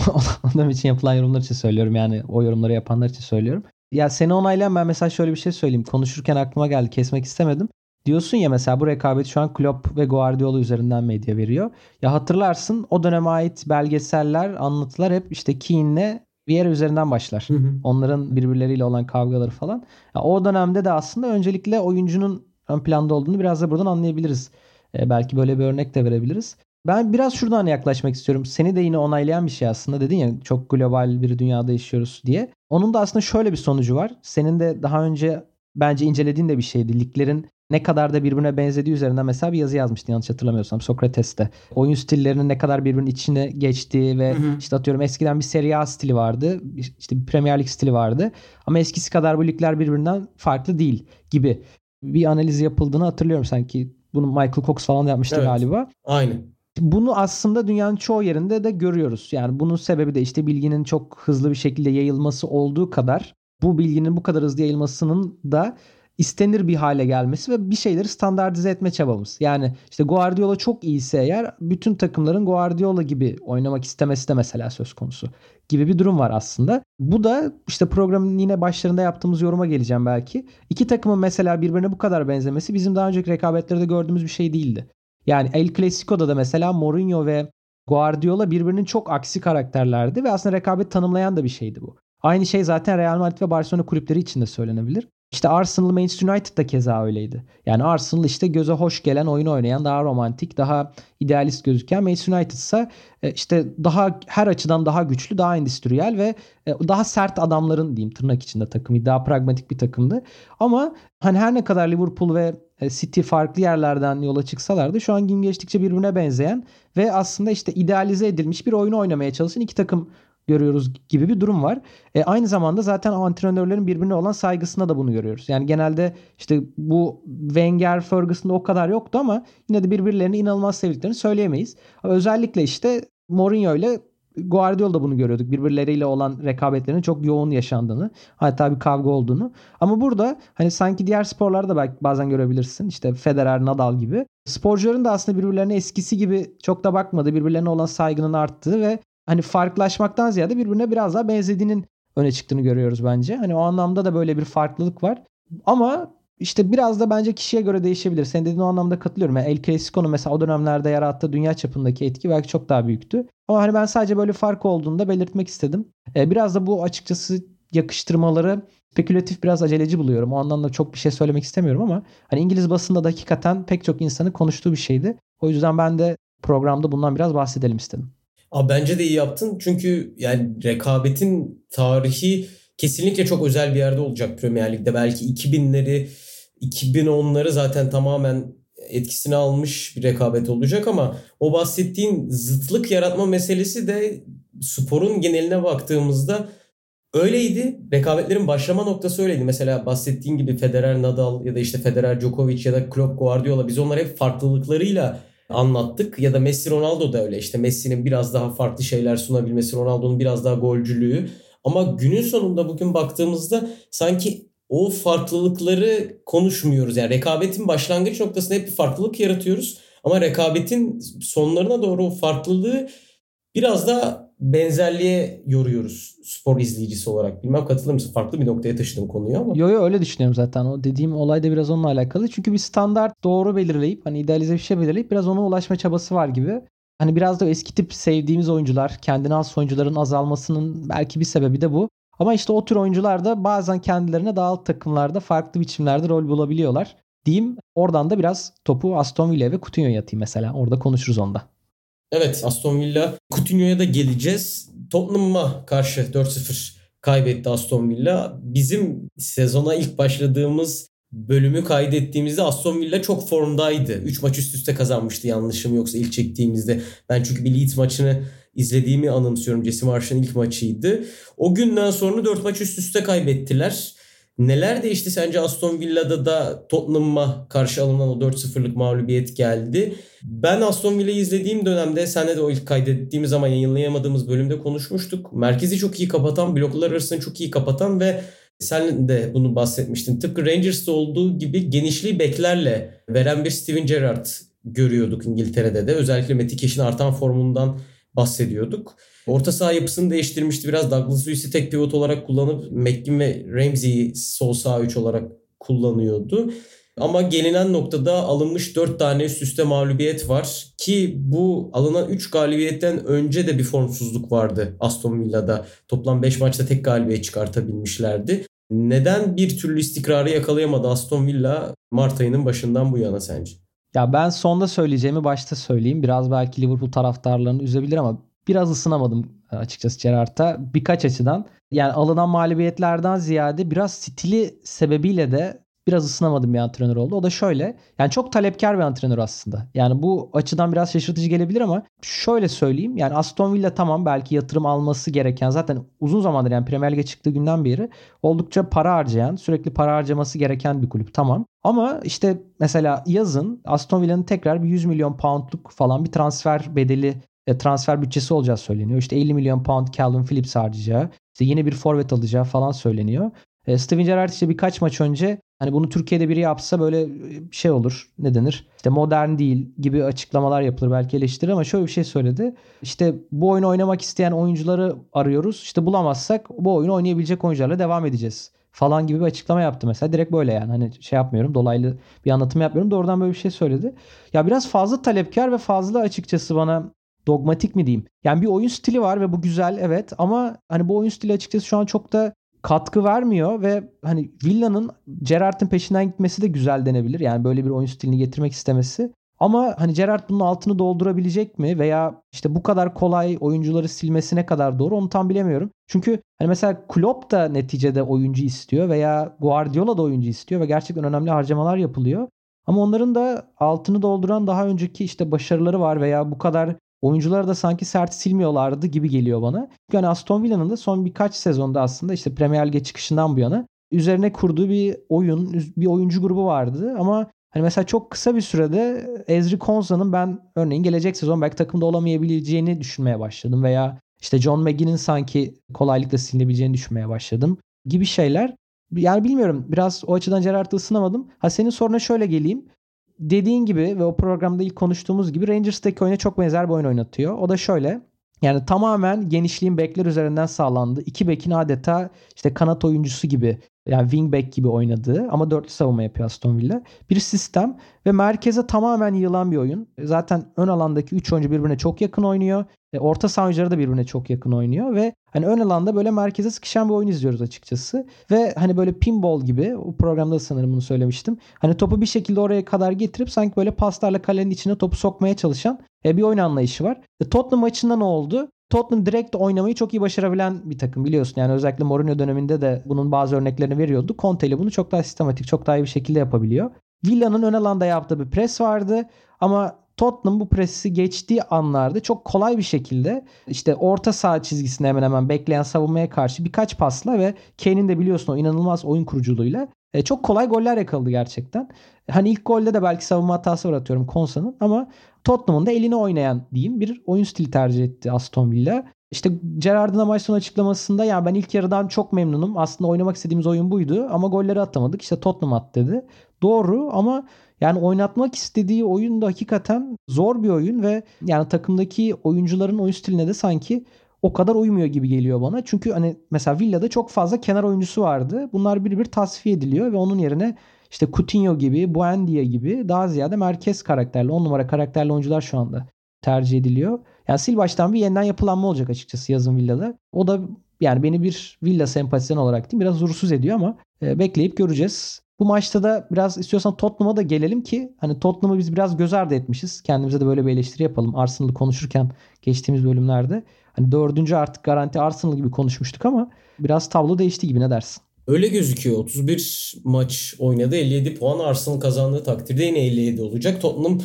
adam için yapılan yorumlar için söylüyorum. Yani o yorumları yapanlar için söylüyorum. Ya seni onaylayan ben mesela şöyle bir şey söyleyeyim. Konuşurken aklıma geldi. Kesmek istemedim. Diyorsun ya mesela bu rekabet şu an Klopp ve Guardiola üzerinden medya veriyor. Ya hatırlarsın o döneme ait belgeseller, anlatılar hep işte Keane'le Vieira üzerinden başlar. Hı hı. Onların birbirleriyle olan kavgaları falan. Ya o dönemde de aslında öncelikle oyuncunun ön planda olduğunu biraz da buradan anlayabiliriz. E, belki böyle bir örnek de verebiliriz. Ben biraz şuradan yaklaşmak istiyorum. Seni de yine onaylayan bir şey aslında. Dedin ya çok global bir dünyada yaşıyoruz diye. Onun da aslında şöyle bir sonucu var. Senin de daha önce bence incelediğin de bir şeydi. Liglerin ne kadar da birbirine benzediği üzerinden mesela bir yazı yazmıştın yanlış hatırlamıyorsam Sokrates'te. Oyun stillerinin ne kadar birbirinin içine geçtiği ve Hı hı. işte atıyorum eskiden bir Serie A stili vardı. işte bir Premier Lig stili vardı. Ama eskisi kadar bu ligler birbirinden farklı değil gibi bir analiz yapıldığını hatırlıyorum sanki. Bunu Michael Cox falan da yapmıştı Evet. galiba. Aynı. Bunu aslında dünyanın çoğu yerinde de görüyoruz. Yani bunun sebebi de işte bilginin çok hızlı bir şekilde yayılması olduğu kadar bu bilginin bu kadar hızlı yayılmasının da istenir bir hale gelmesi ve bir şeyleri standartize etme çabamız. Yani işte Guardiola çok iyiyse eğer bütün takımların Guardiola gibi oynamak istemesi de mesela söz konusu gibi bir durum var aslında. Bu da işte programın yine başlarında yaptığımız yoruma geleceğim belki. İki takımın mesela birbirine bu kadar benzemesi bizim daha önceki rekabetlerde gördüğümüz bir şey değildi. Yani El Clasico'da da mesela Mourinho ve Guardiola birbirinin çok aksi karakterlerdi ve aslında rekabet tanımlayan da bir şeydi bu. Aynı şey zaten Real Madrid ve Barcelona kulüpleri için de söylenebilir. İşte Arsenal Manchester United da keza öyleydi. Yani Arsenal işte göze hoş gelen oyunu oynayan daha romantik, daha idealist gözüken Manchester United ise e, işte daha her açıdan daha güçlü, daha endüstriyel ve e, daha sert adamların diyeyim tırnak içinde takımı, daha pragmatik bir takımdı. Ama hani her ne kadar Liverpool ve e, City farklı yerlerden yola çıksalar da şu an gün geçtikçe birbirine benzeyen ve aslında işte idealize edilmiş bir oyunu oynamaya çalışan iki takım görüyoruz gibi bir durum var. E, aynı zamanda zaten antrenörlerin birbirine olan saygısında da bunu görüyoruz. Yani genelde işte bu Wenger, Ferguson'da o kadar yoktu ama yine de birbirlerini inanılmaz sevdiklerini söyleyemeyiz. Özellikle işte Mourinho ile Guardiola da bunu görüyorduk. Birbirleriyle olan rekabetlerinin çok yoğun yaşandığını, hatta bir kavga olduğunu. Ama burada hani sanki diğer sporlarda belki bazen görebilirsin. İşte Federer, Nadal gibi. Sporcuların da aslında birbirlerine eskisi gibi çok da bakmadığı, birbirlerine olan saygının arttığı ve hani farklılaşmaktan ziyade birbirine biraz daha benzediğinin öne çıktığını görüyoruz bence. Hani o anlamda da böyle bir farklılık var. Ama işte biraz da bence kişiye göre değişebilir. Senin dediğin o anlamda katılıyorum. Yani El Clasico'nun mesela o dönemlerde yarattığı dünya çapındaki etki belki çok daha büyüktü. Ama hani ben sadece böyle fark olduğunu da belirtmek istedim. Ee, biraz da bu açıkçası yakıştırmaları spekülatif biraz aceleci buluyorum. O anlamda çok bir şey söylemek istemiyorum ama hani İngiliz basında da hakikaten pek çok insanın konuştuğu bir şeydi. O yüzden ben de programda bundan biraz bahsedelim istedim. Abi bence de iyi yaptın. Çünkü yani rekabetin tarihi kesinlikle çok özel bir yerde olacak Premier Lig'de. Belki 2000'leri, 2010'ları zaten tamamen etkisini almış bir rekabet olacak ama o bahsettiğin zıtlık yaratma meselesi de sporun geneline baktığımızda öyleydi. Rekabetlerin başlama noktası öyleydi. Mesela bahsettiğin gibi Federer, Nadal ya da işte Federer, Djokovic ya da Klopp, Guardiola biz onları hep farklılıklarıyla anlattık. Ya da Messi, Ronaldo da öyle. İşte Messi'nin biraz daha farklı şeyler sunabilmesi, Ronaldo'nun biraz daha golcülüğü. Ama günün sonunda bugün baktığımızda sanki o farklılıkları konuşmuyoruz. Yani rekabetin başlangıç noktasında hep bir farklılık yaratıyoruz. Ama rekabetin sonlarına doğru o farklılığı biraz da benzerliğe yoruyoruz spor izleyicisi olarak. Bilmem katılır mısın? Farklı bir noktaya taşıdım konuyu ama. Yo yo öyle düşünüyorum zaten. O dediğim olay da biraz onunla alakalı. Çünkü bir standart doğru belirleyip hani idealize bir şey belirleyip biraz ona ulaşma çabası var gibi. Hani biraz da eski tip sevdiğimiz oyuncular, kendine has oyuncuların azalmasının belki bir sebebi de bu. Ama işte o tür oyuncular da bazen kendilerine daha alt takımlarda farklı biçimlerde rol bulabiliyorlar. Diyeyim oradan da biraz topu Aston Villa ve Coutinho'ya atayım mesela. Orada konuşuruz onda. Evet Aston Villa Coutinho'ya da geleceğiz. Tottenham'a karşı 4-0 kaybetti Aston Villa. Bizim sezona ilk başladığımız bölümü kaydettiğimizde Aston Villa çok formdaydı. 3 maç üst üste kazanmıştı yanlışım yoksa ilk çektiğimizde. Ben çünkü bir Leeds maçını izlediğimi anımsıyorum. Jesse Marsh'ın ilk maçıydı. O günden sonra 4 maç üst üste kaybettiler. Neler değişti sence Aston Villa'da da Tottenham'a karşı alınan o 4-0'lık mağlubiyet geldi. Ben Aston Villa'yı izlediğim dönemde senle de o ilk kaydettiğimiz zaman yayınlayamadığımız bölümde konuşmuştuk. Merkezi çok iyi kapatan, bloklar arasını çok iyi kapatan ve sen de bunu bahsetmiştin. Tıpkı Rangers'ta olduğu gibi genişliği beklerle veren bir Steven Gerrard görüyorduk İngiltere'de de. Özellikle Matty artan formundan bahsediyorduk. Orta saha yapısını değiştirmişti. Biraz Douglas Luiz'i tek pivot olarak kullanıp McGinn ve Ramsey'i sol sağ 3 olarak kullanıyordu. Ama gelinen noktada alınmış 4 tane üst üste mağlubiyet var ki bu alınan 3 galibiyetten önce de bir formsuzluk vardı Aston Villa'da. Toplam 5 maçta tek galibiyet çıkartabilmişlerdi. Neden bir türlü istikrarı yakalayamadı Aston Villa Mart ayının başından bu yana sence? Ya ben sonda söyleyeceğimi başta söyleyeyim. Biraz belki Liverpool taraftarlarını üzebilir ama biraz ısınamadım açıkçası Gerrard'a birkaç açıdan. Yani alınan mağlubiyetlerden ziyade biraz stili sebebiyle de biraz ısınamadım bir antrenör oldu. O da şöyle. Yani çok talepkar bir antrenör aslında. Yani bu açıdan biraz şaşırtıcı gelebilir ama şöyle söyleyeyim. Yani Aston Villa tamam belki yatırım alması gereken zaten uzun zamandır yani Premier Lig'e çıktığı günden beri oldukça para harcayan, sürekli para harcaması gereken bir kulüp tamam. Ama işte mesela yazın Aston Villa'nın tekrar bir 100 milyon poundluk falan bir transfer bedeli e, transfer bütçesi olacağı söyleniyor. İşte 50 milyon pound Calvin Phillips harcayacağı, işte yeni bir forvet alacağı falan söyleniyor. E, Steven Gerrard işte birkaç maç önce hani bunu Türkiye'de biri yapsa böyle şey olur ne denir işte modern değil gibi açıklamalar yapılır belki eleştirir ama şöyle bir şey söyledi. İşte bu oyunu oynamak isteyen oyuncuları arıyoruz işte bulamazsak bu oyunu oynayabilecek oyuncularla devam edeceğiz falan gibi bir açıklama yaptı mesela. Direkt böyle yani hani şey yapmıyorum dolaylı bir anlatım yapmıyorum doğrudan böyle bir şey söyledi. Ya biraz fazla talepkar ve fazla açıkçası bana dogmatik mi diyeyim? Yani bir oyun stili var ve bu güzel evet ama hani bu oyun stili açıkçası şu an çok da katkı vermiyor ve hani Villa'nın Gerrard'ın peşinden gitmesi de güzel denebilir. Yani böyle bir oyun stilini getirmek istemesi. Ama hani Gerrard bunun altını doldurabilecek mi veya işte bu kadar kolay oyuncuları silmesine kadar doğru onu tam bilemiyorum. Çünkü hani mesela Klopp da neticede oyuncu istiyor veya Guardiola da oyuncu istiyor ve gerçekten önemli harcamalar yapılıyor. Ama onların da altını dolduran daha önceki işte başarıları var veya bu kadar oyuncuları da sanki sert silmiyorlardı gibi geliyor bana. Yani Aston Villa'nın da son birkaç sezonda aslında işte Premier Lig'e çıkışından bu yana üzerine kurduğu bir oyun, bir oyuncu grubu vardı ama hani mesela çok kısa bir sürede Ezri Konza'nın ben örneğin gelecek sezon belki takımda olamayabileceğini düşünmeye başladım veya işte John McGinn'in sanki kolaylıkla silinebileceğini düşünmeye başladım gibi şeyler. Yani bilmiyorum biraz o açıdan Gerrard'ı ısınamadım. Ha senin soruna şöyle geleyim dediğin gibi ve o programda ilk konuştuğumuz gibi Rangers'taki oyuna çok benzer bir oyun oynatıyor. O da şöyle. Yani tamamen genişliğin bekler üzerinden sağlandı. İki bekin adeta işte kanat oyuncusu gibi yani wingback gibi oynadığı ama dörtlü savunma yapıyor Aston Villa. Bir sistem ve merkeze tamamen yığılan bir oyun. Zaten ön alandaki 3 oyuncu birbirine çok yakın oynuyor. E, orta saha oyuncuları da birbirine çok yakın oynuyor ve hani ön alanda böyle merkeze sıkışan bir oyun izliyoruz açıkçası. Ve hani böyle pinball gibi o programda sanırım bunu söylemiştim. Hani topu bir şekilde oraya kadar getirip sanki böyle paslarla kalenin içine topu sokmaya çalışan e, bir oyun anlayışı var. E, Tottenham maçında ne oldu? Tottenham direkt oynamayı çok iyi başarabilen bir takım biliyorsun. Yani özellikle Mourinho döneminde de bunun bazı örneklerini veriyordu. Conte ile bunu çok daha sistematik, çok daha iyi bir şekilde yapabiliyor. Villa'nın ön alanda yaptığı bir pres vardı ama Tottenham bu presi geçtiği anlarda çok kolay bir şekilde işte orta saha çizgisine hemen hemen bekleyen savunmaya karşı birkaç pasla ve Kane'in de biliyorsun o inanılmaz oyun kuruculuğuyla e, çok kolay goller yakaladı gerçekten. Hani ilk golde de belki savunma hatası var atıyorum Konsa'nın ama Tottenham'ın da elini oynayan diyeyim bir oyun stili tercih etti Aston Villa. İşte Gerrard'ın maç sonu açıklamasında ya ben ilk yarıdan çok memnunum. Aslında oynamak istediğimiz oyun buydu ama golleri atamadık. İşte Tottenham at dedi. Doğru ama yani oynatmak istediği oyun da hakikaten zor bir oyun ve yani takımdaki oyuncuların oyun stiline de sanki o kadar uymuyor gibi geliyor bana. Çünkü hani mesela Villa'da çok fazla kenar oyuncusu vardı. Bunlar bir bir tasfiye ediliyor ve onun yerine işte Coutinho gibi, Buendia gibi daha ziyade merkez karakterli, on numara karakterli oyuncular şu anda tercih ediliyor. Yani sil baştan bir yeniden yapılanma olacak açıkçası yazın Villa'da. O da yani beni bir Villa sempatizan olarak değil biraz huzursuz ediyor ama e, bekleyip göreceğiz. Bu maçta da biraz istiyorsan Tottenham'a da gelelim ki hani Tottenham'ı biz biraz göz ardı etmişiz. Kendimize de böyle bir eleştiri yapalım. Arsenal'ı konuşurken geçtiğimiz bölümlerde. Hani dördüncü artık garanti Arsenal gibi konuşmuştuk ama biraz tablo değişti gibi ne dersin? Öyle gözüküyor. 31 maç oynadı. 57 puan Arsenal kazandığı takdirde yine 57 olacak. Tottenham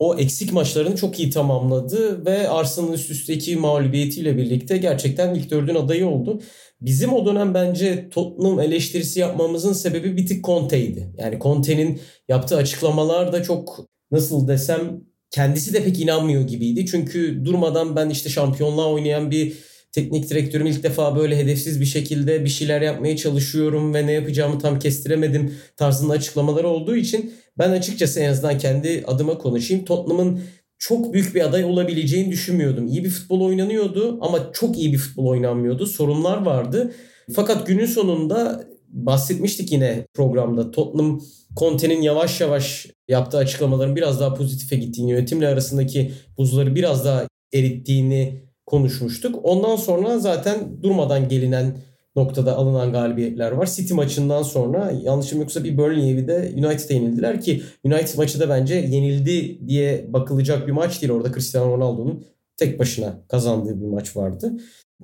o eksik maçlarını çok iyi tamamladı ve Arsenal üst üste mağlubiyetiyle birlikte gerçekten ilk dördün adayı oldu. Bizim o dönem bence Tottenham eleştirisi yapmamızın sebebi bir tık Conte'ydi. Yani Conte'nin yaptığı açıklamalar da çok nasıl desem kendisi de pek inanmıyor gibiydi. Çünkü durmadan ben işte şampiyonluğa oynayan bir teknik direktörüm ilk defa böyle hedefsiz bir şekilde bir şeyler yapmaya çalışıyorum ve ne yapacağımı tam kestiremedim tarzında açıklamaları olduğu için ben açıkçası en azından kendi adıma konuşayım. Tottenham'ın çok büyük bir aday olabileceğini düşünmüyordum. İyi bir futbol oynanıyordu ama çok iyi bir futbol oynanmıyordu. Sorunlar vardı. Fakat günün sonunda bahsetmiştik yine programda. Tottenham Conte'nin yavaş yavaş yaptığı açıklamaların biraz daha pozitife gittiğini, yönetimle arasındaki buzları biraz daha erittiğini konuşmuştuk. Ondan sonra zaten durmadan gelinen noktada alınan galibiyetler var. City maçından sonra yanlışım yoksa bir Burnley evi de United'a yenildiler ki United maçı da bence yenildi diye bakılacak bir maç değil. Orada Cristiano Ronaldo'nun tek başına kazandığı bir maç vardı.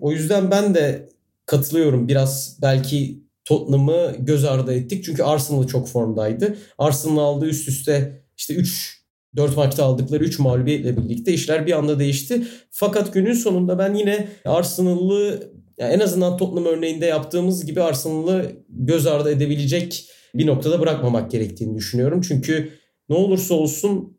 O yüzden ben de katılıyorum. Biraz belki Tottenham'ı göz ardı ettik. Çünkü Arsenal çok formdaydı. Arsenal aldığı üst üste işte 3 4 maçta aldıkları 3 mağlubiyetle birlikte işler bir anda değişti. Fakat günün sonunda ben yine Arsenal'ı yani en azından Tottenham örneğinde yaptığımız gibi Arsenal'ı göz ardı edebilecek bir noktada bırakmamak gerektiğini düşünüyorum. Çünkü ne olursa olsun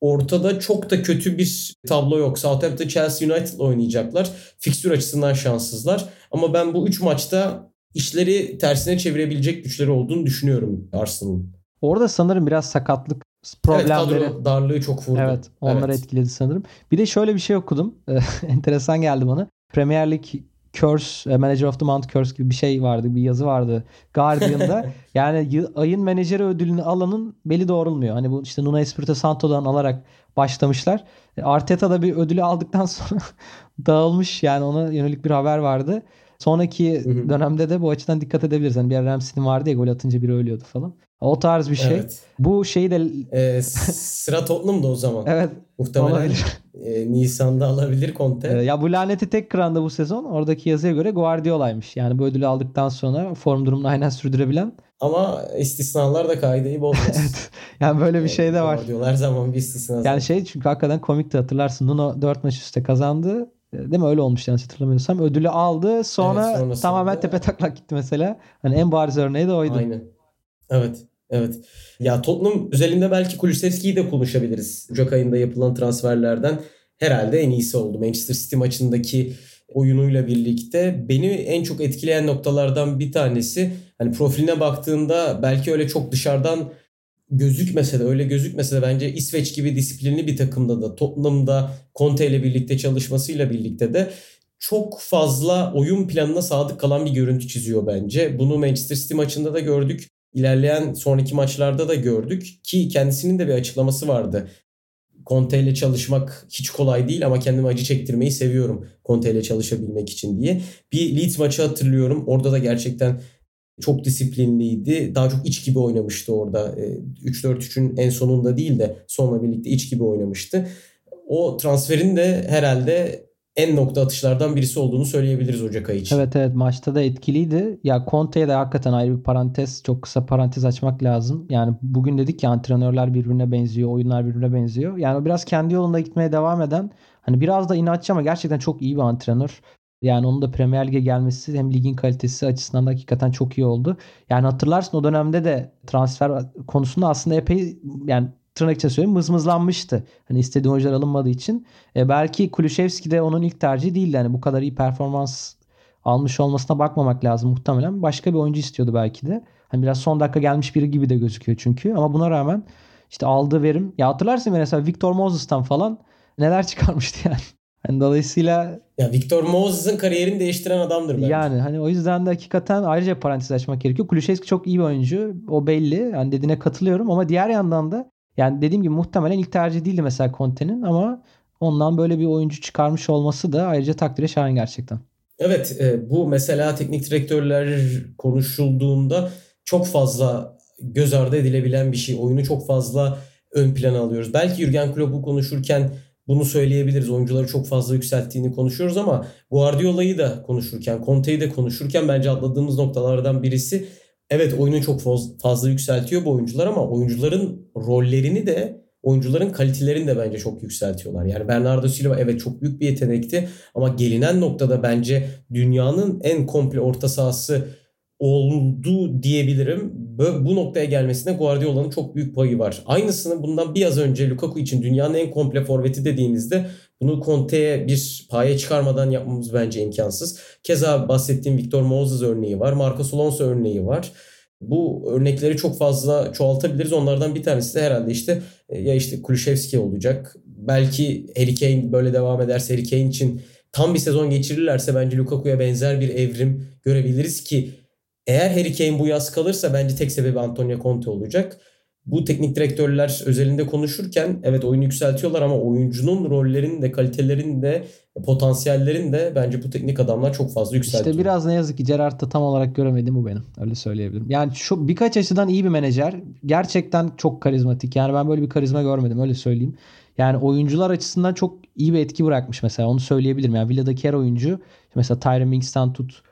ortada çok da kötü bir tablo yok. Southampton, Chelsea United'la oynayacaklar. Fikstür açısından şanssızlar. Ama ben bu 3 maçta işleri tersine çevirebilecek güçleri olduğunu düşünüyorum Arsenal'ın. Orada sanırım biraz sakatlık problemleri. Evet darlığı çok vurdu. Evet onları evet. etkiledi sanırım. Bir de şöyle bir şey okudum. Enteresan geldi bana. Premier Lig Curse, e, Manager of the Month Curse gibi bir şey vardı. Bir yazı vardı Guardian'da. yani ayın menajeri ödülünü alanın beli doğrulmuyor. Hani bu işte Nuno Espirito Santo'dan alarak başlamışlar. E, Arteta da bir ödülü aldıktan sonra dağılmış. Yani ona yönelik bir haber vardı. Sonraki hı hı. dönemde de bu açıdan dikkat edebiliriz. Hani bir Ramsey'nin vardı ya gol atınca biri ölüyordu falan. O tarz bir şey. Evet. Bu şeyi de... Ee, sıra Tottenham'da o zaman. evet. Muhtemelen olabilir. E, Nisan'da alabilir Conte. Ee, ya bu laneti tek kıranda bu sezon oradaki yazıya göre Guardiola'ymış. Yani bu ödülü aldıktan sonra form durumunu aynen sürdürebilen. Ama istisnalar da kaideyi bozmaz. evet. Yani böyle bir şey de var. Guardiola her zaman bir istisna. Yani şey çünkü hakikaten komikti hatırlarsın. Nuno 4 maç üstte kazandı. Ee, değil mi öyle olmuş yani hatırlamıyorsam. Ödülü aldı sonra evet, tamamen tepe taklak gitti mesela. Hani en bariz örneği de oydu. Aynen. Evet. Evet. Ya Tottenham özelinde belki Kulusevski'yi de konuşabiliriz. Ocak ayında yapılan transferlerden herhalde en iyisi oldu. Manchester City maçındaki oyunuyla birlikte beni en çok etkileyen noktalardan bir tanesi hani profiline baktığında belki öyle çok dışarıdan gözükmese de öyle gözükmese de bence İsveç gibi disiplinli bir takımda da Tottenham'da Conte ile birlikte çalışmasıyla birlikte de çok fazla oyun planına sadık kalan bir görüntü çiziyor bence. Bunu Manchester City maçında da gördük. İlerleyen sonraki maçlarda da gördük ki kendisinin de bir açıklaması vardı. Conte ile çalışmak hiç kolay değil ama kendime acı çektirmeyi seviyorum Conte ile çalışabilmek için diye. Bir Leeds maçı hatırlıyorum. Orada da gerçekten çok disiplinliydi. Daha çok iç gibi oynamıştı orada. 3-4-3'ün en sonunda değil de sonla birlikte iç gibi oynamıştı. O transferin de herhalde en nokta atışlardan birisi olduğunu söyleyebiliriz Ocak ayı için. Evet evet maçta da etkiliydi. Ya Conte'ye de hakikaten ayrı bir parantez, çok kısa parantez açmak lazım. Yani bugün dedik ki antrenörler birbirine benziyor, oyunlar birbirine benziyor. Yani biraz kendi yolunda gitmeye devam eden, hani biraz da inatçı ama gerçekten çok iyi bir antrenör. Yani onun da Premier Lig'e gelmesi hem ligin kalitesi açısından da hakikaten çok iyi oldu. Yani hatırlarsın o dönemde de transfer konusunda aslında epey yani tırnak içinde söyleyeyim mızmızlanmıştı. Hani istediği oyuncular alınmadığı için. E, belki Kulüşevski de onun ilk tercihi değildi. Hani bu kadar iyi performans almış olmasına bakmamak lazım muhtemelen. Başka bir oyuncu istiyordu belki de. Hani biraz son dakika gelmiş biri gibi de gözüküyor çünkü. Ama buna rağmen işte aldığı verim. Ya hatırlarsın mesela Victor Moses'tan falan neler çıkarmıştı yani. Yani dolayısıyla ya Victor Moses'ın kariyerini değiştiren adamdır bence. Yani hani o yüzden de hakikaten ayrıca parantez açmak gerekiyor. Kulüşevski çok iyi bir oyuncu. O belli. Yani dediğine katılıyorum ama diğer yandan da yani dediğim gibi muhtemelen ilk tercih değildi mesela Conte'nin ama ondan böyle bir oyuncu çıkarmış olması da ayrıca takdire şayan gerçekten. Evet e, bu mesela teknik direktörler konuşulduğunda çok fazla göz ardı edilebilen bir şey. Oyunu çok fazla ön plana alıyoruz. Belki Jurgen Klopp'u konuşurken bunu söyleyebiliriz. Oyuncuları çok fazla yükselttiğini konuşuyoruz ama Guardiola'yı da konuşurken, Conte'yi de konuşurken bence atladığımız noktalardan birisi evet oyunu çok fazla yükseltiyor bu oyuncular ama oyuncuların rollerini de oyuncuların kalitelerini de bence çok yükseltiyorlar. Yani Bernardo Silva evet çok büyük bir yetenekti ama gelinen noktada bence dünyanın en komple orta sahası oldu diyebilirim. Bu noktaya gelmesine Guardiola'nın çok büyük payı var. Aynısını bundan bir yaz önce Lukaku için dünyanın en komple forveti dediğimizde bunu Conte'ye bir paye çıkarmadan yapmamız bence imkansız. Keza bahsettiğim Victor Moses örneği var. Marcos Alonso örneği var. Bu örnekleri çok fazla çoğaltabiliriz. Onlardan bir tanesi de herhalde işte e, ya işte Kulüşevski olacak. Belki Harry Kane böyle devam ederse Harry Kane için tam bir sezon geçirirlerse bence Lukaku'ya benzer bir evrim görebiliriz ki eğer Harry Kane bu yaz kalırsa bence tek sebebi Antonio Conte olacak. Bu teknik direktörler özelinde konuşurken evet oyunu yükseltiyorlar ama oyuncunun rollerini de kalitelerini de potansiyellerini de bence bu teknik adamlar çok fazla yükseltiyor. İşte biraz ne yazık ki Gerard'da tam olarak göremedim bu benim. Öyle söyleyebilirim. Yani şu birkaç açıdan iyi bir menajer. Gerçekten çok karizmatik. Yani ben böyle bir karizma görmedim öyle söyleyeyim. Yani oyuncular açısından çok iyi bir etki bırakmış mesela onu söyleyebilirim. Yani Villa'daki her oyuncu mesela Tyron Minks'ten tut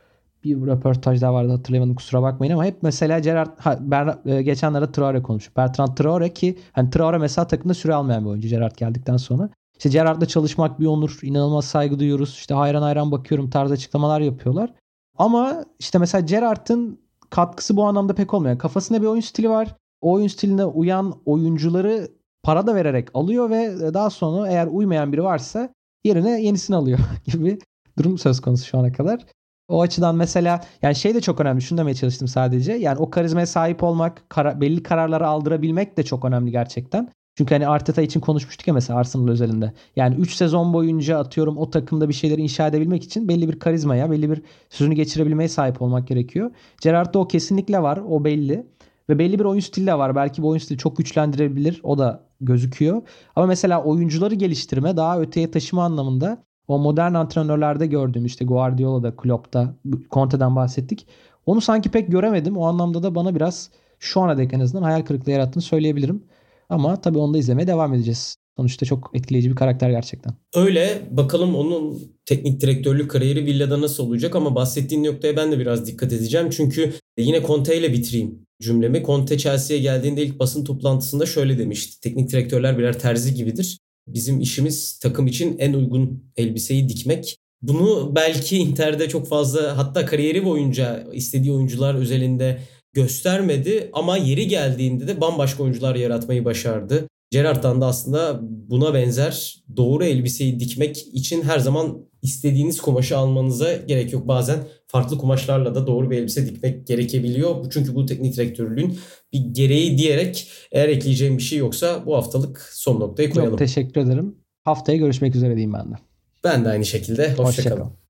bir röportaj daha vardı hatırlayamadım kusura bakmayın ama hep mesela Gerard ha, Ber, e, geçenlerde Traore konuşuyor. Bertrand Traore ki hani Traore mesela takımda süre almayan bir oyuncu Gerard geldikten sonra. İşte Gerard'la çalışmak bir onur. inanılmaz saygı duyuyoruz. İşte hayran hayran bakıyorum tarzı açıklamalar yapıyorlar. Ama işte mesela Gerard'ın katkısı bu anlamda pek olmuyor. Kafasında bir oyun stili var. O oyun stiline uyan oyuncuları para da vererek alıyor ve daha sonra eğer uymayan biri varsa yerine yenisini alıyor gibi durum söz konusu şu ana kadar. O açıdan mesela yani şey de çok önemli. Şunu demeye çalıştım sadece. Yani o karizmaya sahip olmak, kara, belli kararları aldırabilmek de çok önemli gerçekten. Çünkü hani Arteta için konuşmuştuk ya mesela Arsenal özelinde. Yani 3 sezon boyunca atıyorum o takımda bir şeyleri inşa edebilmek için belli bir karizmaya, belli bir sözünü geçirebilmeye sahip olmak gerekiyor. Gerrard'da o kesinlikle var. O belli. Ve belli bir oyun stili de var. Belki bu oyun stili çok güçlendirebilir. O da gözüküyor. Ama mesela oyuncuları geliştirme, daha öteye taşıma anlamında o modern antrenörlerde gördüğüm işte Guardiola'da, Klopp'ta, Conte'den bahsettik. Onu sanki pek göremedim. O anlamda da bana biraz şu ana dek en azından hayal kırıklığı yarattığını söyleyebilirim. Ama tabii onu da izlemeye devam edeceğiz. Sonuçta çok etkileyici bir karakter gerçekten. Öyle. Bakalım onun teknik direktörlük kariyeri Villa'da nasıl olacak ama bahsettiğin noktaya ben de biraz dikkat edeceğim. Çünkü yine Conte ile bitireyim cümlemi. Conte Chelsea'ye geldiğinde ilk basın toplantısında şöyle demişti. Teknik direktörler birer terzi gibidir. Bizim işimiz takım için en uygun elbiseyi dikmek. Bunu belki Inter'de çok fazla hatta kariyeri boyunca istediği oyuncular özelinde göstermedi ama yeri geldiğinde de bambaşka oyuncular yaratmayı başardı. Gerrard'dan da aslında buna benzer doğru elbiseyi dikmek için her zaman istediğiniz kumaşı almanıza gerek yok. Bazen farklı kumaşlarla da doğru bir elbise dikmek gerekebiliyor. Çünkü bu teknik direktörlüğün bir gereği diyerek eğer ekleyeceğim bir şey yoksa bu haftalık son noktayı koyalım. Çok teşekkür ederim. Haftaya görüşmek üzere diyeyim ben de. Ben de aynı şekilde. Hoşçakalın. Hoşça